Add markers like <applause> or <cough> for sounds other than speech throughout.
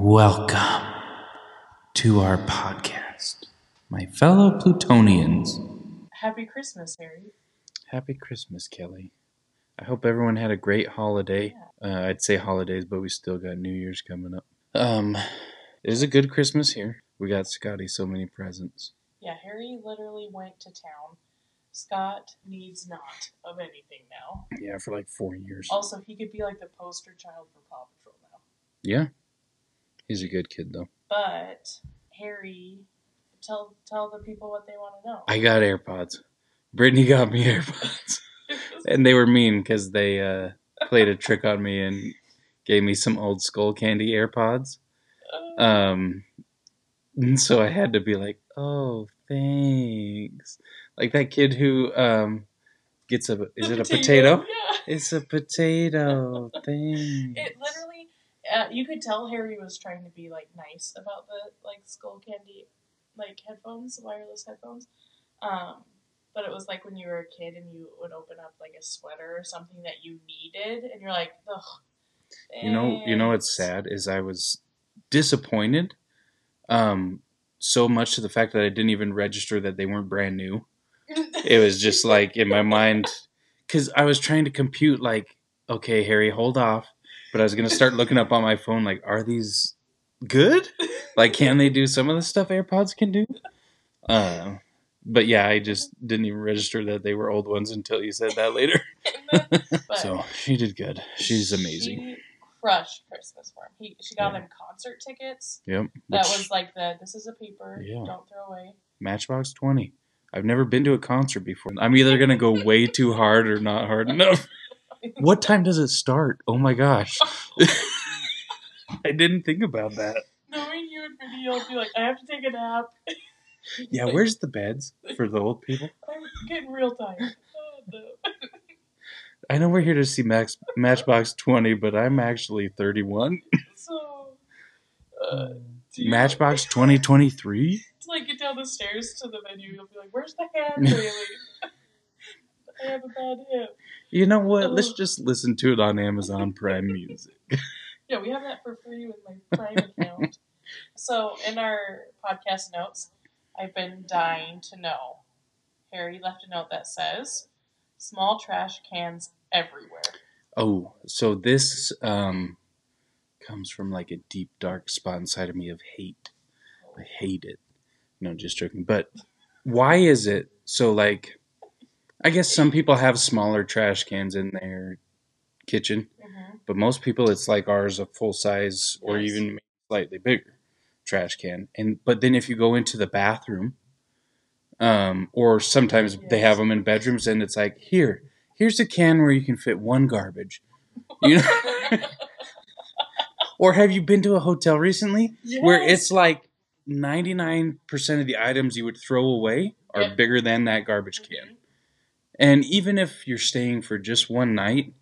Welcome to our podcast, my fellow Plutonians. Happy Christmas, Harry. Happy Christmas, Kelly. I hope everyone had a great holiday. Uh, I'd say holidays, but we still got New Year's coming up. Um, it is a good Christmas here. We got Scotty so many presents. Yeah, Harry literally went to town. Scott needs not of anything now. Yeah, for like four years. Also, he could be like the poster child for Paw Patrol now. Yeah, he's a good kid though. But Harry, tell tell the people what they want to know. I got AirPods. Brittany got me <laughs> AirPods, <laughs> and they were mean because they uh, played a trick on me and gave me some old Skullcandy AirPods. Uh, Um, and so I had to be like, "Oh, thanks." Like that kid who um gets a is the it a potato? Yeah. It's a potato. <laughs> thing. It literally, uh, you could tell Harry was trying to be like nice about the like Skullcandy, like headphones, wireless headphones. Um, but it was like when you were a kid and you would open up like a sweater or something that you needed, and you're like, ugh. You know, you know what's sad is I was disappointed, um, so much to the fact that I didn't even register that they weren't brand new. <laughs> It was just like in my mind, because I was trying to compute like, okay, Harry, hold off, but I was gonna start looking up on my phone like, are these good? Like, can they do some of the stuff AirPods can do? Uh, but yeah, I just didn't even register that they were old ones until you said that later. <laughs> So she did good. She's amazing. She crushed Christmas for him. He, she got Yeah. him concert tickets. Yep. That Which- was like the this is a paper. Yeah. Don't throw away. Matchbox 20. I've never been to a concert before. I'm either going to go way too hard or not hard enough. What time does it start? Oh my gosh. <laughs> I didn't think about that. Knowing you and Brittany, you'll be like, I have to take a nap. <laughs> Yeah, where's the beds for the old people? <laughs> I'm getting real tired. Oh, no. I know we're here to see Max Matchbox 20, but I'm actually 31. So, uh, Matchbox 2023? To like get down the stairs to the venue, you'll be like, "Where's the hand railing? I have a bad hip." You know what? Let's just listen to it on Amazon Prime Music. <laughs> Yeah, we have that for free with my Prime account. So, in our podcast notes, I've been dying to know. Harry left a note that says, "Small trash cans everywhere." Oh, so this um comes from like a deep dark spot inside of me of hate. I hate it. No, just joking. But why is it so like I guess some people have smaller trash cans in their kitchen, hmm but most people it's like ours a full size or Yes. even slightly bigger trash can. And but then if you go into the bathroom um or sometimes they have them in bedrooms and it's like here here's a can where you can fit one garbage. You know <laughs> Or have you been to a hotel recently where it's like 99% of the items you would throw away are Yep. bigger than that garbage can. And even if you're staying for just one night,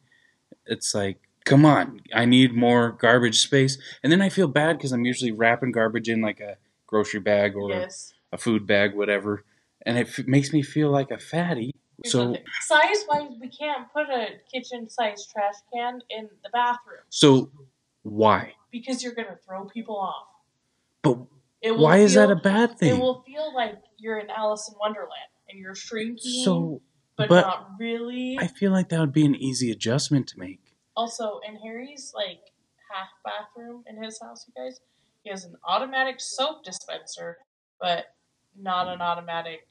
it's like, come on, I need more garbage space. And then I feel bad because I'm usually wrapping garbage in like a grocery bag or yes. a food bag, whatever. And it f- makes me feel like a fatty. Here's So, the size wise, we can't put a kitchen sized trash can in the bathroom so why? because you're gonna throw people off. But why is that a bad thing? It will feel like you're in Alice in Wonderland and you're shrinking, so, but, but not really. I feel like that would be an easy adjustment to make. also, in Harry's like half bathroom in his house, you guys, he has an automatic soap dispenser, but not an automatic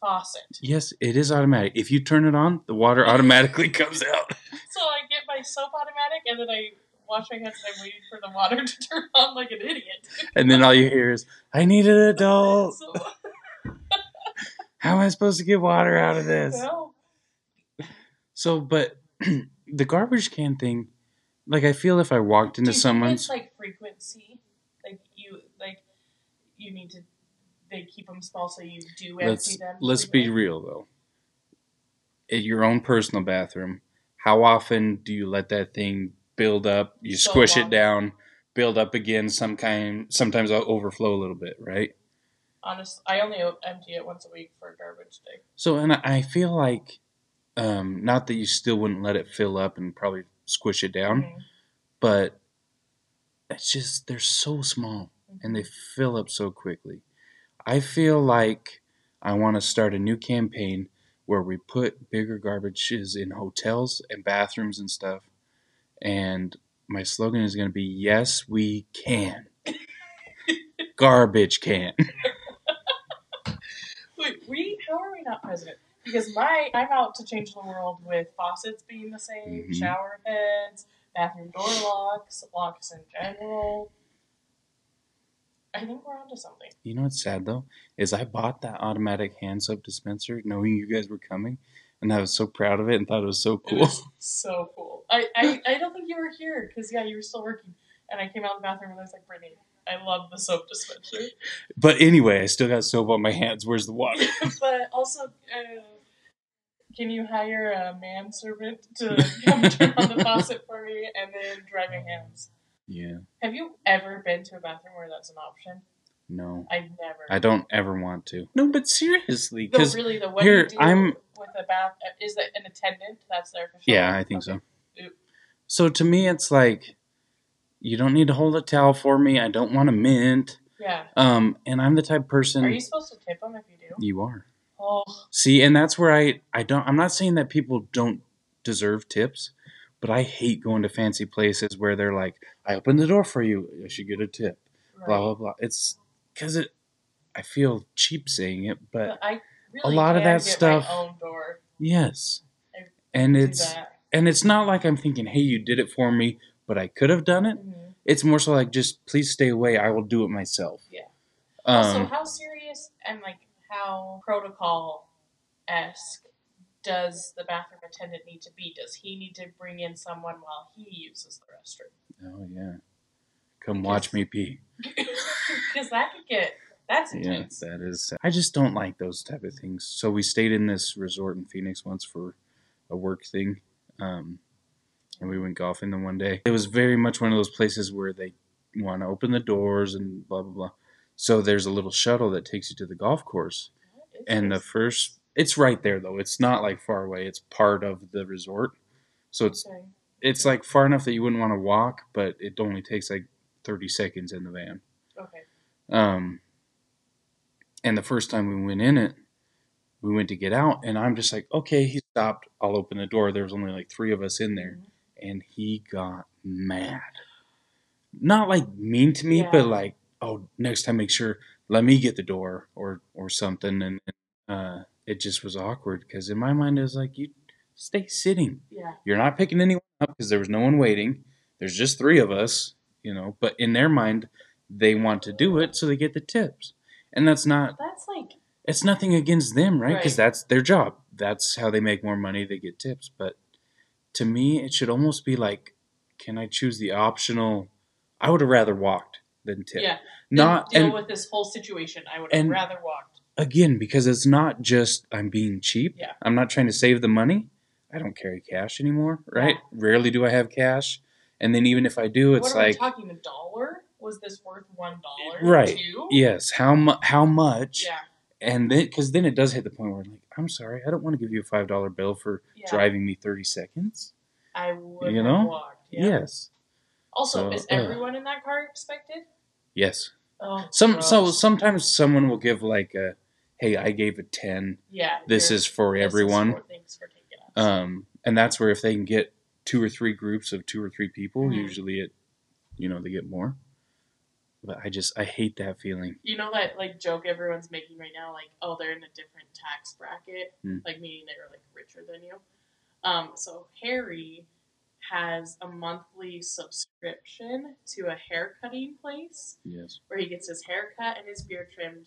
faucet. Yes, it is automatic. If you turn it on, the water automatically <laughs> comes out. So I get my soap automatic, and then I wash my hands, and I'm waiting for the water to turn on like an idiot. And then all you hear is, I need an <laughs> adult. So, <laughs> How am I supposed to get water out of this? So, but <clears throat> the garbage can thing, like, I feel if I walked do into you think someone's. it's like frequency, like you like you need to. They keep them small, so you do empty Let's, them. let's be frequently? real, though. At your own personal bathroom, how often do you let that thing build up? You So squish it down, build up again, some kind, sometimes I'll overflow a little bit, right? Honest, I only empty it once a week for a garbage day. So, and I feel like, um, not that you still wouldn't let it fill up and probably squish it down, Mhm. but it's just they're so small and they fill up so quickly. I feel like I want to start a new campaign where we put bigger garbages in hotels and bathrooms and stuff. And my slogan is going to be yes, we can. <laughs> Garbage can. <laughs> Wait, we how are we not president? Because my I'm out to change the world with faucets being the same, Mhm. shower heads, bathroom door locks, locks in general. I think we're onto something. You know what's sad though? Is I bought that automatic hand soap dispenser knowing you guys were coming and I was so proud of it and thought it was so cool. was so cool. I, I, I don't think you were here because yeah, you were still working. And I came out of the bathroom and I was like, Brittany, I love the soap dispenser. But anyway, I still got soap on my hands. Where's the water? <laughs> but also, uh, can you hire a manservant to <laughs> come turn on the faucet for me and then dry my hands? Yeah. Have you ever been to a bathroom where that's an option? No. I've never. I don't ever want to. No, but seriously, because really, the what here, I'm- with a bath is that an attendant that's there for shower? yeah, I think Okay. so. So to me, it's like you don't need to hold a towel for me. I don't want a mint. Yeah. Um, and I'm the type of person Are you supposed to tip them if you do? you are. Oh, See, and that's where I I don't. I'm not saying that people don't deserve tips, but I hate going to fancy places where they're like, "I opened the door for you. I should get a tip." right. Blah blah blah. It's because it. I feel cheap saying it, but But I really lot of that stuff- My own door. yes, and it's that. and it's not like I'm thinking, "Hey, you did it for me," but I could have done it. Mhm. It's more so like, just please stay away. I will do it myself. Yeah. also, Um, how serious and like how protocol esque does the bathroom attendant need to be? Does he need to bring in someone while he uses the restroom? oh yeah, come watch me pee. <laughs> Because that could get that's Yeah, intense. that is. I just don't like those type of things. So we stayed in this resort in Phoenix once for a work thing, um, and we went golfing the one day. It was very much one of those places where they want to open the doors and blah blah blah. So there's a little shuttle that takes you to the golf course, and the first. It's right there though. It's not like far away. It's part of the resort, so it's okay. it's like far enough that you wouldn't want to walk, but it only takes like thirty seconds in the van. okay. Um, and the first time we went in it, we went to get out, and I'm just like, okay, he stopped. I'll open the door. There was only like three of us in there, and he got mad. Not like mean to me, Yeah. but like, oh, next time make sure let me get the door or or something. And uh, it just was awkward because in my mind it was like, you stay sitting. Yeah. You're not picking anyone up because there was no one waiting. There's just three of us, you know. But in their mind, they want to do it so they get the tips, and that's not. That's like It's nothing against them, right? Because Right. that's their job. That's how they make more money. They get tips. But to me, it should almost be like, can I choose the optional? I would have rather walked than tip. yeah. Not deal and with this whole situation. I would have rather walked. again because it's not just I'm being cheap. Yeah. I'm not trying to save the money. I don't carry cash anymore, right? Rarely do I have cash. And then even if I do, it's what are like talking? A dollar? Was this worth one dollar? Right. Two? yes, how mu- how much? Yeah. And then because then it does hit the point where I'm like, I'm sorry, I don't want to give you a five dollar bill for Yeah. driving me thirty seconds. I would You have know? walked. Yeah. Yes, Also, So, is everyone in that car expected? yes. Oh, Some so sometimes someone will give like a, hey, I gave a ten. yeah. This is for this is everyone. for- thanks for taking. Um, and that's where if they can get two or three groups of two or three people, Mhm. usually it, you know, they get more. But I just I hate that feeling. you know that like joke everyone's making right now, like oh they're in a different tax bracket, Hmm. like meaning they're like richer than you. Um, so Harry has a monthly subscription to a hair cutting place Yes. where he gets his hair cut and his beard trimmed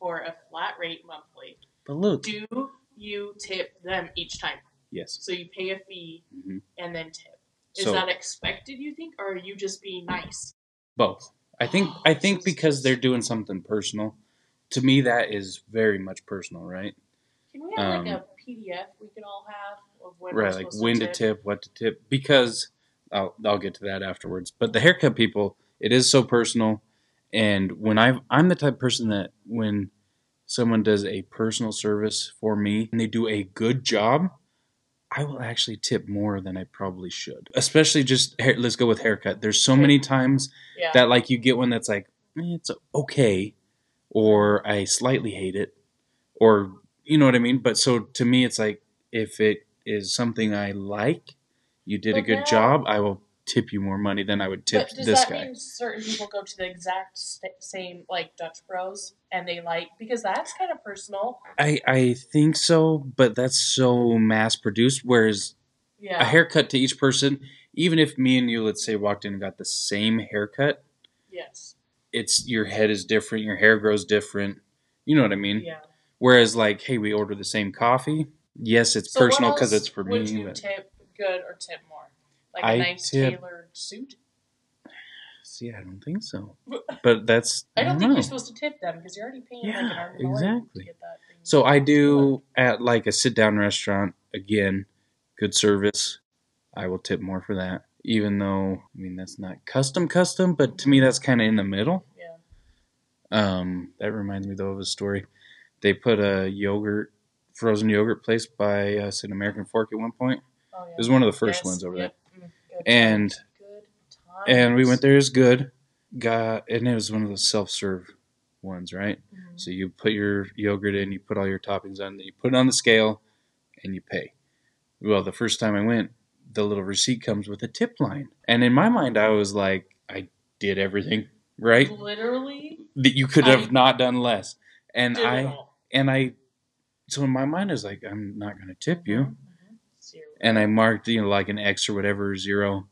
for a flat rate monthly. But look. Do you tip them each time? Yes. So you pay a fee hmm and then tip. Is So that expected? You think, or are you just being nice? both. I think I think because they're doing something personal. To me, that is very much personal, right? Can we have Um, like a PDF we could all have of when right, like when to to tip, what to tip, because I'll I'll get to that afterwards. But the haircut people, it is so personal, and when I I'm the type of person that when someone does a personal service for me and they do a good job, I will actually tip more than I probably should. Especially just hair, let's go with haircut. There's so many times Yeah. that like you get one that's like eh, it's okay, or I slightly hate it, or you know what I mean. But so to me, it's like if it is something I like, you did a good job. I will tip you more money than I would tip but does this that guy. mean certain people go to the exact st- same like Dutch Bros and they like because that's kind of personal. I I think so, but that's so mass produced. Whereas Yeah. a haircut to each person, even if me and you, let's say, walked in and got the same haircut, yes. it's your head is different, your hair grows different. You know what I mean? Yeah. Whereas, like, hey, we order the same coffee. Yes, it's So personal because it's for Would me. you but- tip good or tip more? Like a I nice tip- tailored suit? See, I don't think so. <laughs> But that's I don't think know. you're supposed to tip them because you're already paying like an Yeah, arm and a leg exactly. to get that thing. So I do at like a sit down restaurant again, good service. I will tip more for that, even though I mean that's not custom custom, but to me that's kind of in the middle. Yeah. Um, that reminds me though of a story. They put a yogurt, frozen yogurt place by us in American Fork at one point. Oh, yeah. It was one of the first Yes, ones over yep, And- times, good there, and we went there. Was good. Got and it was one of those self serve ones, right? Mhm. So you put your yogurt in, you put all your toppings on, then you put it on the scale, and you pay. Well, the first time I went, the little receipt comes with a tip line, and in my mind, I was like, I did everything right Literally that you could I have not done less, and I and I, so in my mind, is like, I'm not going to tip you, Mhm. Zero. and I marked you know like an X or whatever zero,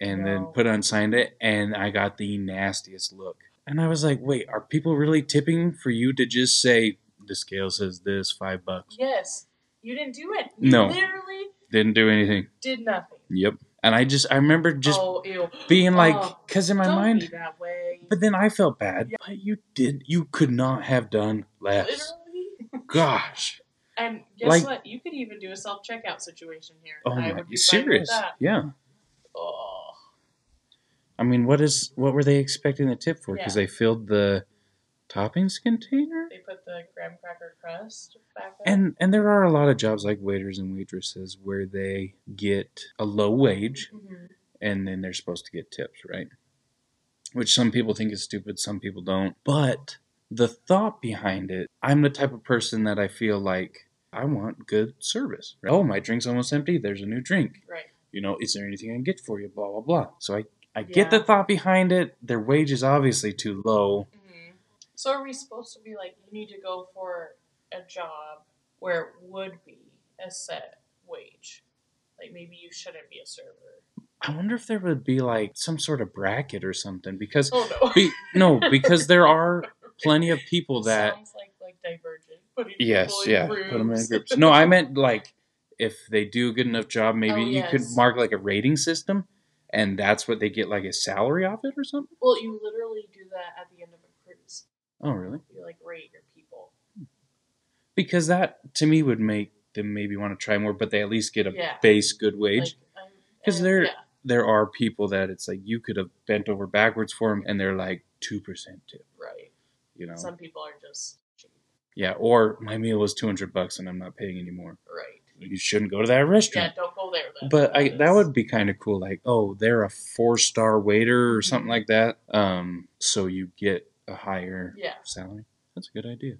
and then put on signed it, and I got the nastiest look, and I was like, wait, are people really tipping for you to just say the scale says this five bucks? Yes. You didn't do it. You No. literally Didn't do anything. did nothing. Yep. And I just I remember just oh, being like, Oh, because in my mind, be that way. but then I felt bad. But you did, you could not have done less. Literally. <laughs> Gosh. And guess Like- what? You could even do a self checkout situation here. Oh I my, would you be fine serious? Yeah. Oh. I mean, what is what were they expecting the tip for? Because Yeah. they filled the toppings container. They put the graham cracker crust back up. And and there are a lot of jobs like waiters and waitresses where they get a low wage Mhm. and then they're supposed to get tips, right? Which some people think is stupid, some people don't. But the thought behind it, I'm the type of person that I feel like I want good service. Right? Oh, my drink's almost empty. There's a new drink. Right. You know, is there anything I can get for you? Blah blah blah. So I I get the thought behind it. Their wage is obviously too low. Mhm. So are we supposed to be like, you need to go for a job where it would be a set wage? Like maybe you shouldn't be a server. I wonder if there would be like some sort of bracket or something because Oh no. be, no, <laughs> because there are plenty of people that sounds like like divergent. Putting Yes, yeah. Groups. Put them in groups. No, I meant like if they do a good enough job, maybe Oh, you could mark like a rating system, and that's what they get like a salary off it or something. well, you literally do that at the end of a cruise. Oh, really? You like rate your people. Because that to me would make them maybe want to try more, but they at least get a Yeah. base good wage. Like, um, they're- yeah. There are people that it's like you could have bent over backwards for them, and they're like two percent tip. You know? Some people are just cheap. yeah. Or my meal was two hundred bucks, and I'm not paying anymore. Right. You shouldn't go to that restaurant. Yeah, don't go there then. But I, that would be kind of cool. Like, oh, they're a four star waiter or something Mhm. like that. Um, so you get a higher Yeah. salary. That's a good idea.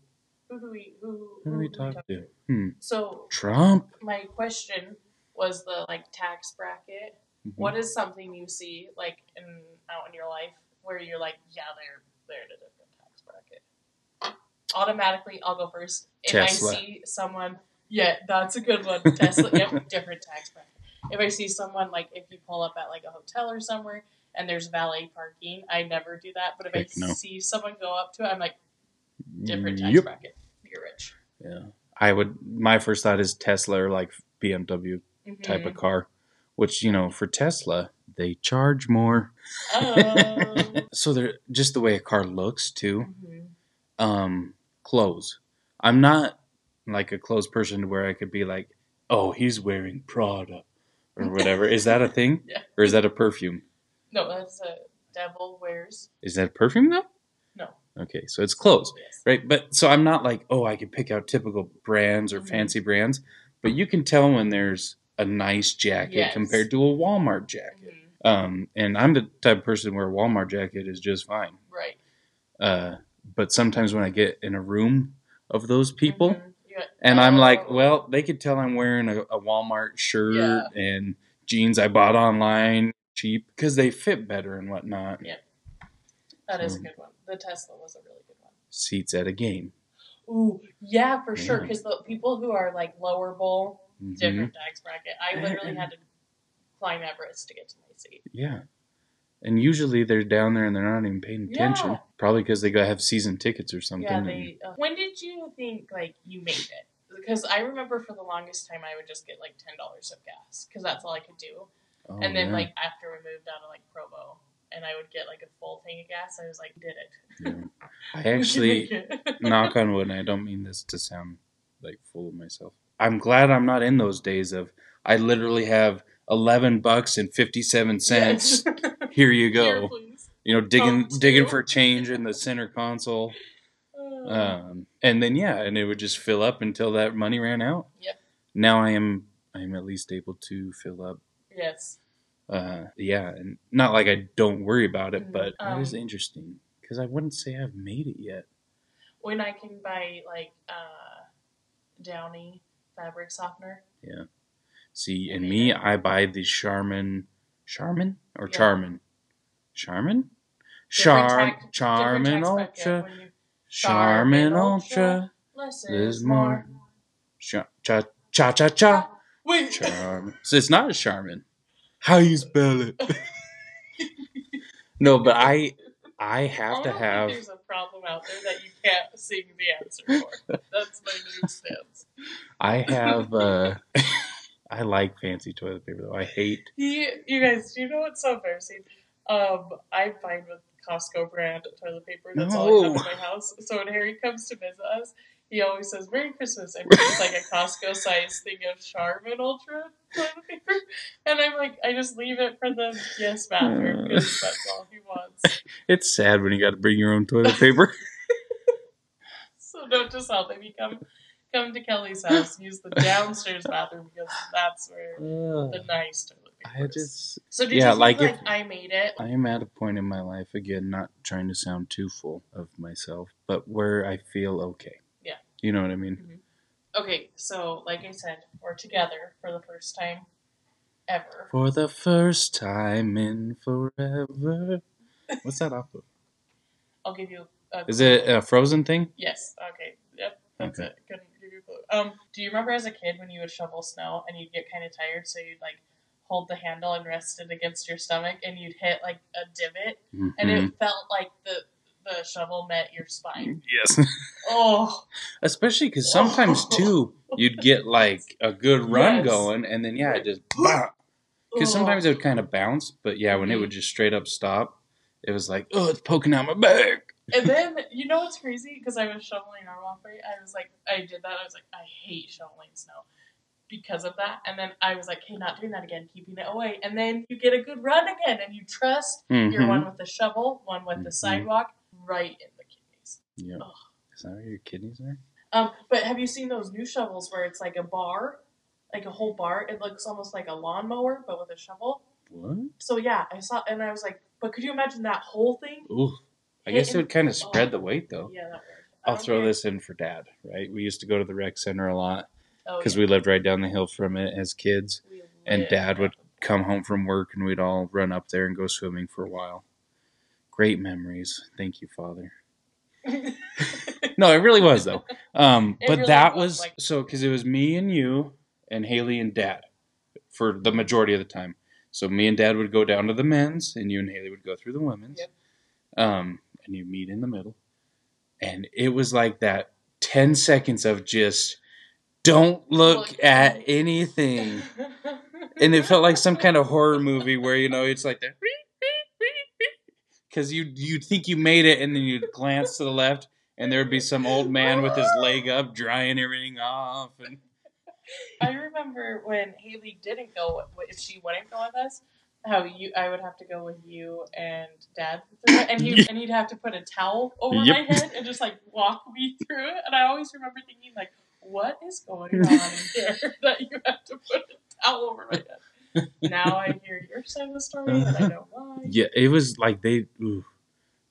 Who do we who, Who do we talk to? Hmm. So Trump. my question was the like tax bracket. Mhm. What is something you see like in out in your life where you're like, yeah, they're they're in a different? Automatically, I'll go first. If Tesla. I see someone, yeah, that's a good one. Tesla, yep, <laughs> different tax bracket. If I see someone like if you pull up at like a hotel or somewhere and there's valet parking, I never do that. But if Heck I no. see someone go up to it, I'm like, different tax Yep. bracket. You're rich. Yeah. I would. My first thought is Tesla or like BMW type Mhm. of car, which you know for Tesla they charge more. Oh. <laughs> So they're just the way a car looks too. Mhm. um clothes i'm not like a clothes person where i could be like oh he's wearing prada or whatever is that a <laughs> thing Yeah. or is that a perfume No, that's a devil wears. is that a perfume though No. okay so it's clothes Yes. right but so i'm not like oh i could pick out typical brands or Mhm. fancy brands but you can tell when there's a nice jacket Yes. compared to a Walmart jacket. Mhm. Um, and I'm the type of person where a Walmart jacket is just fine. Right. Uh, but sometimes when I get in a room of those people, Mhm. Yeah. and I'm like, Oh. well, they could tell I'm wearing a, a Walmart shirt Yeah. and jeans I bought online cheap because they fit better and whatnot. Yeah. that is a good one. The Tesla was a really good one. Seats at a game. Ooh, yeah, for sure. Because the people who are like lower bowl, Mhm. different tax bracket. I literally had to climb Everest to get to my seat. Yeah. And usually they're down there and they're not even paying attention. Yeah. Probably because they got have season tickets or something. Yeah, they. Uh, when did you think like you made it? Because I remember for the longest time I would just get like ten dollars of gas because that's all I could do. Oh, and then yeah. like after we moved out of like Provo, and I would get like a full tank of gas, I was like, did it. Yeah. <laughs> I actually <laughs> knock on wood, and I don't mean this to sound like full of myself. I'm glad I'm not in those days of I literally have eleven bucks and fifty seven cents. Yes. <laughs> Here you go. please. You know, digging digging for change in the center console. Uh, Um, and then yeah, and it would just fill up until that money ran out. Yep. Now I am I am at least able to fill up. yes. Uh, yeah, and not like I don't worry about it, Mhm. but that is Um, interesting because I wouldn't say I've made it yet. When I can buy like uh, Downy fabric softener. Yeah. See, and me. I buy the Charmin, Charmin or Yeah. Charmin, Charmin, Charm, Charmin Ultra, Charmin Ultra. Less There's is more. Cha cha cha cha cha. Wait. Charmin. So it's not a Charmin. How you spell it? <laughs> no, but I, I have to I don't have. There's a problem out there that you can't sing the answer for. That's my new stance. I have. uh <laughs> I like fancy toilet paper though. I hate. He, you guys, do you know what's so embarrassing? Um, I'm fine with Costco brand toilet paper. That's all I have in my house. So when Harry comes to visit us, he always says "Merry Christmas" and brings like a <laughs> Costco size thing of Charmin Ultra toilet paper, and I'm like, I just leave it for the guest bathroom because that's all he wants. <laughs> It's sad when you got to bring your own toilet paper. <laughs> So don't just help him. You come come to Kelly's house, use the downstairs bathroom because that's where the nice toilet paper I is. just. So did yeah, you think like like, I made it? I am at a point in my life again, not trying to sound too full of myself, but where I feel okay. Yeah. You know what I mean? Mm-hmm. Okay, so like I said, we're together for the first time ever. For the first time in forever. What's that off of? I'll give you. A Is it a Frozen thing? Yes. Okay. Yep. That's Okay. it. Couldn't give you a clue. Um, do you remember as a kid when you would shovel snow and you'd get kind of tired, so you'd like hold the handle and rest it against your stomach, and you'd hit like a divot, and Mhm. it felt like the the shovel met your spine. Yes. <laughs> Oh, Especially because sometimes, <laughs> too, you'd get like a good run Yes. going, and then, yeah, it just. Because sometimes it would kind of bounce, but yeah, when it would just straight up stop, it was like, oh, it's poking out my back. And then you know what's crazy? Because I was shoveling our walkway, I was like, I did that. I was like, I hate shoveling snow because of that. And then I was like, hey, not doing that again, keeping it away. And then you get a good run again, and you trust your Mhm. one with the shovel, one with the Mhm. sidewalk, right in the kidneys. Yeah. Is that where your kidneys are? Um, but have you seen those new shovels where it's like a bar, like a whole bar? It looks almost like a lawnmower, but with a shovel. What? So yeah, I saw, and I was like, but could you imagine that whole thing? Ooh. I guess it would kind of spread Oh. the weight, though. Yeah, that I'll throw care. this in for dad, right? We used to go to the rec center a lot Oh, because yeah. we lived right down the hill from it as kids. And Dad would- Come home from work and we'd all run up there and go swimming for a while. Great memories. Thank you, Father. <laughs> No, it really was though. Um, but really that was, was like- so because it was me and you and Haley and Dad for the majority of the time. So me and Dad would go down to the men's, and you and Haley would go through the women's. Yep. Um, and you meet in the middle, and it was like that ten seconds of just don't look Look. at anything, <laughs> and it felt like some kind of horror movie where you know it's like that. Because you you'd think you made it, and then you'd glance to the left, and there would be some old man with his leg up, drying everything off, and I remember when Haley didn't go, if she wouldn't go with us, how you I would have to go with you and Dad and he <laughs> and he'd have to put a towel over Yep. my head and just like walk me through it. And I always remember thinking like, what is going on in <laughs> here that you have to put a towel over my head. now I hear your side of the story, and I uh-huh. know why. Yeah, it was like they, ooh,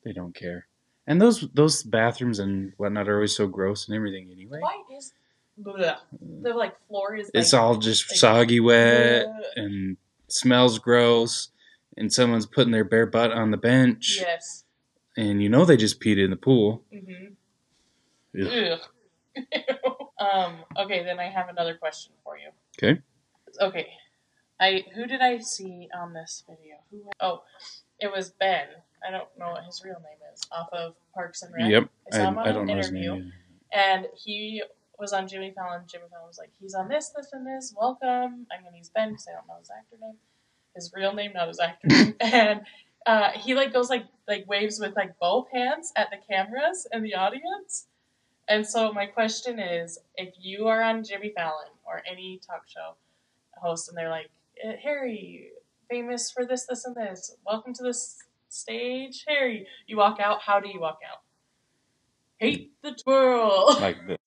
they don't care. And those those bathrooms and whatnot are always so gross and everything anyway. Why is bleh, mm. the like floor is? It's all just like, soggy wet and smells gross. And someone's putting their bare butt on the bench, Yes. and you know they just peed in the pool. Mm-hmm. Ugh. <laughs> um. Okay, then I have another question for you. Okay. Okay. I who did I see on this video? Who? Oh, it was Ben. I don't know what his real name is. Off of Parks and Rec. Yep, I I, saw him on I don't know his interview, name. and he was on Jimmy Fallon. Jimmy Fallon was like, he's on this, this, and this. Welcome. I'm gonna use Ben because I don't know his actor name. His real name, not his actor name. <laughs> and uh, he like goes like like waves with like both hands at the cameras and the audience. And so my question is, if you are on Jimmy Fallon or any talk show host, and they're like, "Eh, Harry, famous for this, this, and this. Welcome to this stage, Harry. You walk out. How do you walk out? Hate the twirl. Like the,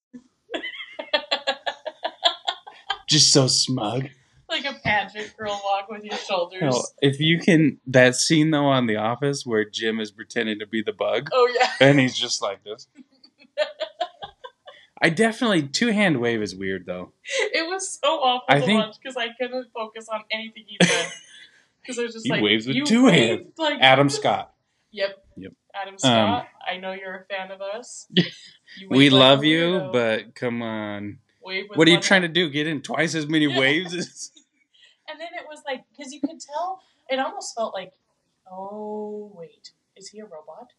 just so smug. like a pageant girl walk with your shoulders. Hell, if you can, that scene though on The Office where Jim is pretending to be the bug, Oh yeah. and he's just like this. I definitely two hand wave is weird though. It was so awful I to think- watch because I couldn't focus on anything he said. <laughs> Because I was just He like, waves with you two waved, hands. Like, Adam <laughs> Scott, Yep. Yep. Adam um, Scott. I know you're a fan of us. <laughs> You we love you, weirdo. but come on, Wave what are you trying to do? Get in twice as many Yeah. waves? <laughs> <laughs> And then it was like, because you could tell, it almost felt like, oh wait, is he a robot?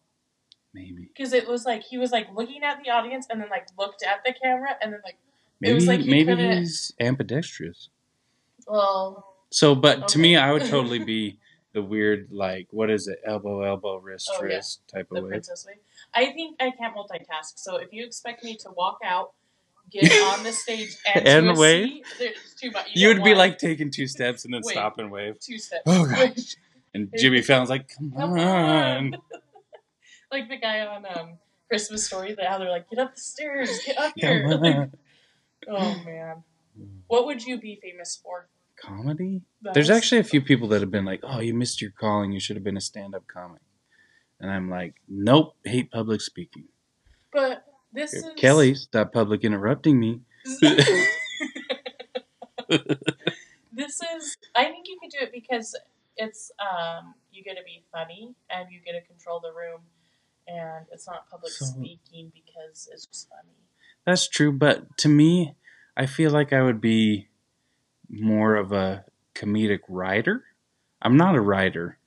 Maybe, Because it was like he was like looking at the audience and then like looked at the camera and then like, It was like he maybe couldn't- he's ambidextrous. well, So, but to me, I would <laughs> totally be the weird, like, what is it? Elbow, elbow, wrist, Oh, yeah. wrist type the of wave. princess wave. I think I can't multitask. So if you expect me to walk out, get on the stage, <laughs> and, And wave? too much. You would be one, like taking two steps and then Wait. stop and wave. two steps. Oh, God. <laughs> And Jimmy Fallon's like, come Come on. <laughs> like the guy on um, Christmas Story. That how they're like, get up the stairs, get up here. Like, oh man, what would you be famous for? Comedy? That There's was- actually a few people that have been like, oh, you missed your calling. You should have been a stand up comic. And I'm like, nope, hate public speaking. but this is Kelly, stop public interrupting me. <laughs> this is I think you could do it because it's um you get to be funny and you get to control the room and it's not public So- speaking because it's just funny. That's true, but to me, I feel like I would be more of a comedic writer. I'm not a writer,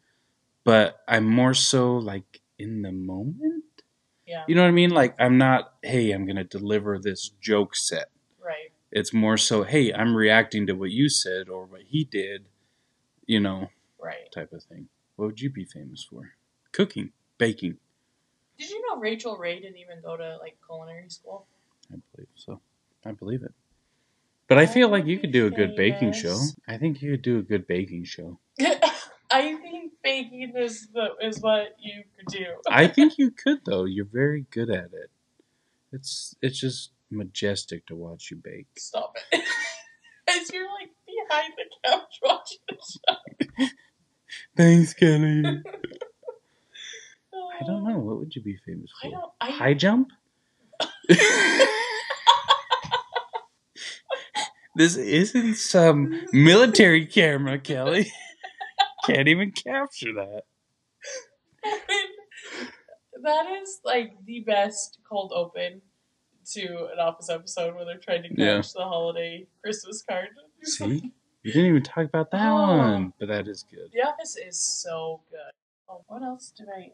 but I'm more so like in the moment. Yeah. You know what I mean? Like I'm not, hey, I'm gonna deliver this joke set. Right. It's more so, hey, I'm reacting to what you said or what he did, you know, Right. type of thing. What would you be famous for? Cooking, baking. Did you know Rachael Ray didn't even go to like culinary school? I believe so. I believe it. But I feel like you could do a good baking show. I think you could do a good baking show. <laughs> I think baking is the is what you could do. I <laughs> think you could though. You're very good at it. It's it's just majestic to watch you bake. Stop it. <laughs> As you're like behind the couch <laughs> watching the show. Thanks, Kelly. I don't know. What would you be famous I for? don't. I, High jump? this isn't some military camera, Kelly. Can't even capture that. <laughs> that is like the best cold open to an office episode where they're trying to catch Yeah. the holiday Christmas card. See? You didn't even talk about that Oh. one, but that is good. The Office is so good. Oh, what else did I?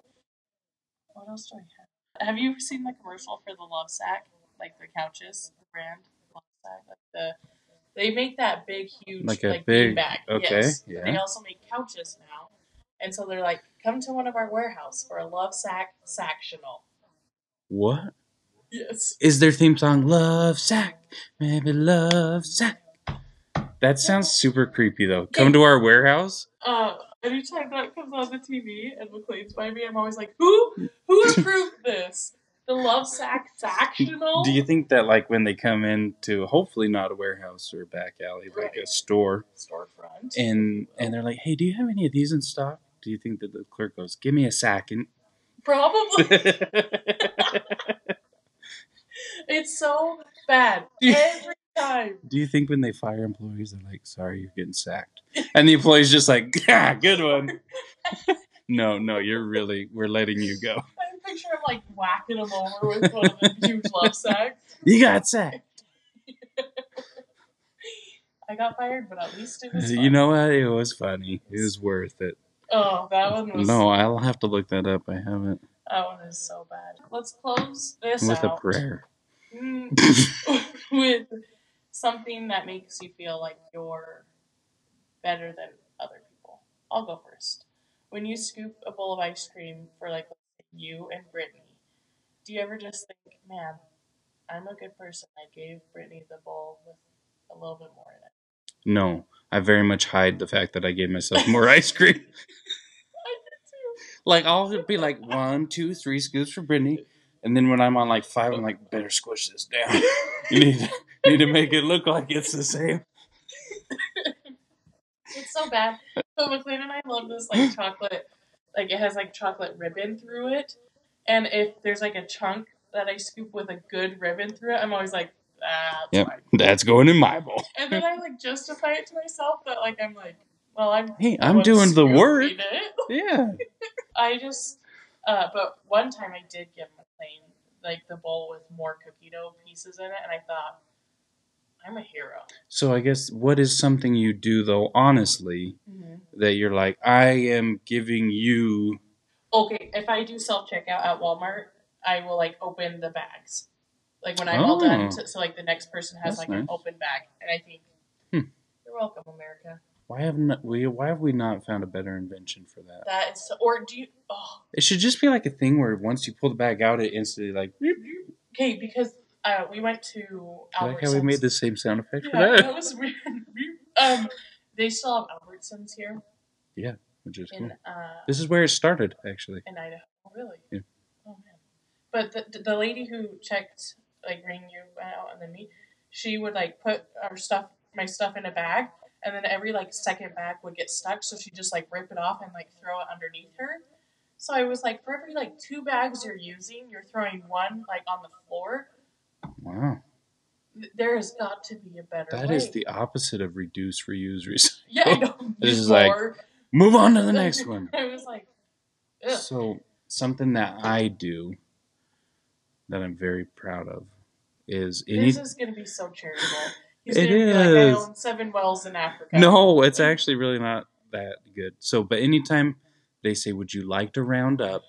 What else do I have? Have you seen the commercial for the Lovesac, like the couches, the brand Love Sack, like the they make that big, huge, Like a like big- bag. okay, yes. yeah. They also make couches now, and so they're like, come to one of our warehouse for a Lovesac sectional. What? Yes. Is their theme song Lovesac? Maybe Lovesac. That sounds super creepy though. Come to our warehouse? Uh, anytime that comes on the TV and McLean's by me, I'm always like, who who approved this? The Lovesac sectional. Do you think that like when they come into hopefully not a warehouse or a back alley, like Right. a store, storefront? and and they're like, "Hey, do you have any of these in stock?" Do you think that the clerk goes, "Give me a sack"? And Probably. <laughs> It's so bad <laughs> every time. do you think when they fire employees, they're like, "Sorry, you're getting sacked," and the employee's just like, "Ah, good one." <laughs> no, no, you're really we're letting you go. Picture him like whacking him over with one of the huge love sacks. <laughs> You got sacked. <laughs> I got fired, but at least it was. <laughs> You know what? It was funny. It was worth it. Oh, that one was. No, I'll have to look that up. I haven't That one is so bad. Let's close this with a prayer. Mm, with something that makes you feel like you're better than other people. I'll go first. When you scoop a bowl of ice cream for like say you and Brittany, do you ever just think, man, I'm a good person. I gave Brittany the bowl with a little bit more in it. No, I very much hide the fact that I gave myself more ice cream. <laughs> I did. Like I'll be like one, two, three scoops for Brittany, and then when I'm on like five, I'm like, better squish this down. <laughs> You need to, need to make it look like it's the same. <laughs> It's so bad. But McLean and I love this like chocolate, like it has like chocolate ribbon through it. And if there's like a chunk that I scoop with a good ribbon through it, I'm always like, ah, that's Yep, that's going in my bowl. And then I like justify it to myself that like I'm like, well, I'm Hey, I'm doing the work. <laughs> Yeah. I just, uh, but one time I did give McLean like the bowl with more cookie dough pieces in it, and I thought, I'm a hero. So I guess what is something you do though, honestly, that you're like, I am giving you. Okay, if I do self checkout at Walmart, I will like open the bags. Like when I'm all Oh. done, to, so like the next person has That's like an open bag, and I think, Hmm. you're welcome, America. Why haven't we? Why have we not found a better invention for that? That is, or do you? Oh, It should just be like a thing where once you pull the bag out, it instantly like. okay, because uh, we went to I like how we made the same sound effect for Yeah, that. that was <laughs> weird. um, they still have Albertsons here Yeah, Which is cool. uh, This is where it started, actually. in Idaho. Oh, really? Yeah. Oh man. But the the lady who checked like ring you out and then me, she would like put our stuff my stuff in a bag and then every like second bag would get stuck so she'd just like rip it off and like throw it underneath her. So I was like, for every like two bags you're using, you're throwing one like on the floor. Wow. Th- There has got to be a better That way. is the opposite of reduce, reuse, recycle. yeah. I know. <laughs> This is like- Move on to the next <laughs> one. I was like, ugh. So, something that I do that I'm very proud of is any. this is gonna be so charitable. <laughs> He's It gonna be like, I own seven wells in Africa. No, it's actually really not that good. So, but anytime they say, Would you like to round up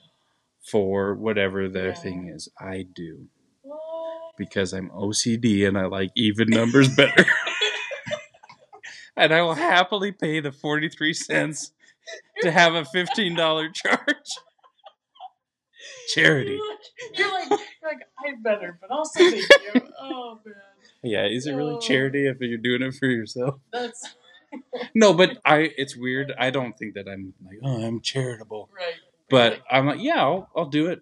for whatever their Yeah. thing is? I do. Because I'm OCD and I like even numbers better. <laughs> and I will happily pay the 43 cents to have a $15 charge. Charity. You're like, you're like, I'm better, but also thank you. Oh man, Yeah, is it really Oh. charity if you're doing it for yourself? that's <laughs> No, but I it's weird. I don't think that I'm like, oh, I'm charitable. right. But I'm like, yeah, I'll, I'll do it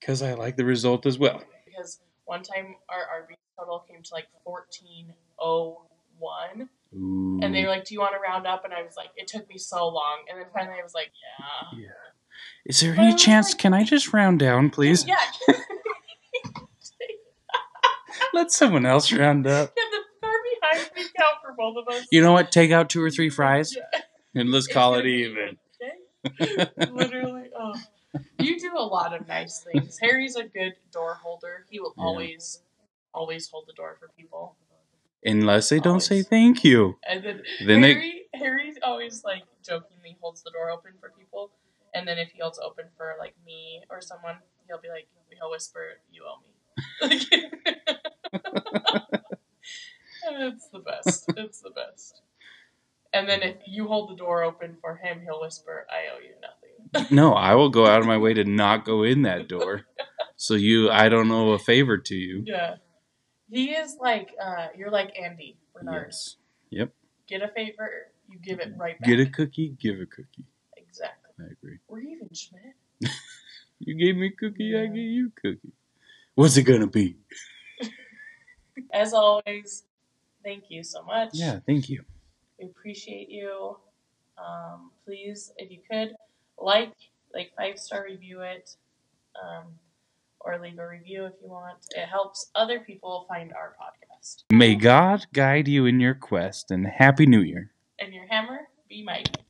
because I like the result as well. One time our Arby's total came to like fourteen oh one, Ooh. and they were like, "Do you want to round up?" And I was like, "It took me so long," and then finally I was like, "Yeah." yeah. Is there But any chance? like- can I just round down, please? Yeah. <laughs> <laughs> Let someone else round up. Yeah, the far behind me count for both of us. You know what? Take out two or three fries Yeah. and let's call it even. Okay. Literally. Oh. You do a lot of nice things. Harry's a good door holder. He will Yeah. always, always hold the door for people. Unless they don't say thank you. And then, Then they- Harry, Harry always like jokingly holds the door open for people. And then if he holds open for like me or someone, he'll be like, he'll whisper, "You owe me." <laughs> it's the best. It's the best. And then if you hold the door open for him, he'll whisper, "I owe you nothing." No, I will go out of my way to not go in that door. So you, I don't owe a favor to you. Yeah. He is like, uh, you're like Andy Bernard. Yes. Yep. Get a favor, you give it right back. Get a cookie, give a cookie. Exactly. I agree. Or even Schmidt. <laughs> You gave me cookie, I Yeah. gave you cookie. What's it gonna be? <laughs> As always, thank you so much. Yeah, thank you. We appreciate you. Um, please, if you could, like, like five star review it, um, or leave a review if you want. It helps other people find our podcast. May God guide you in your quest, and Happy New Year. And your hammer be mighty.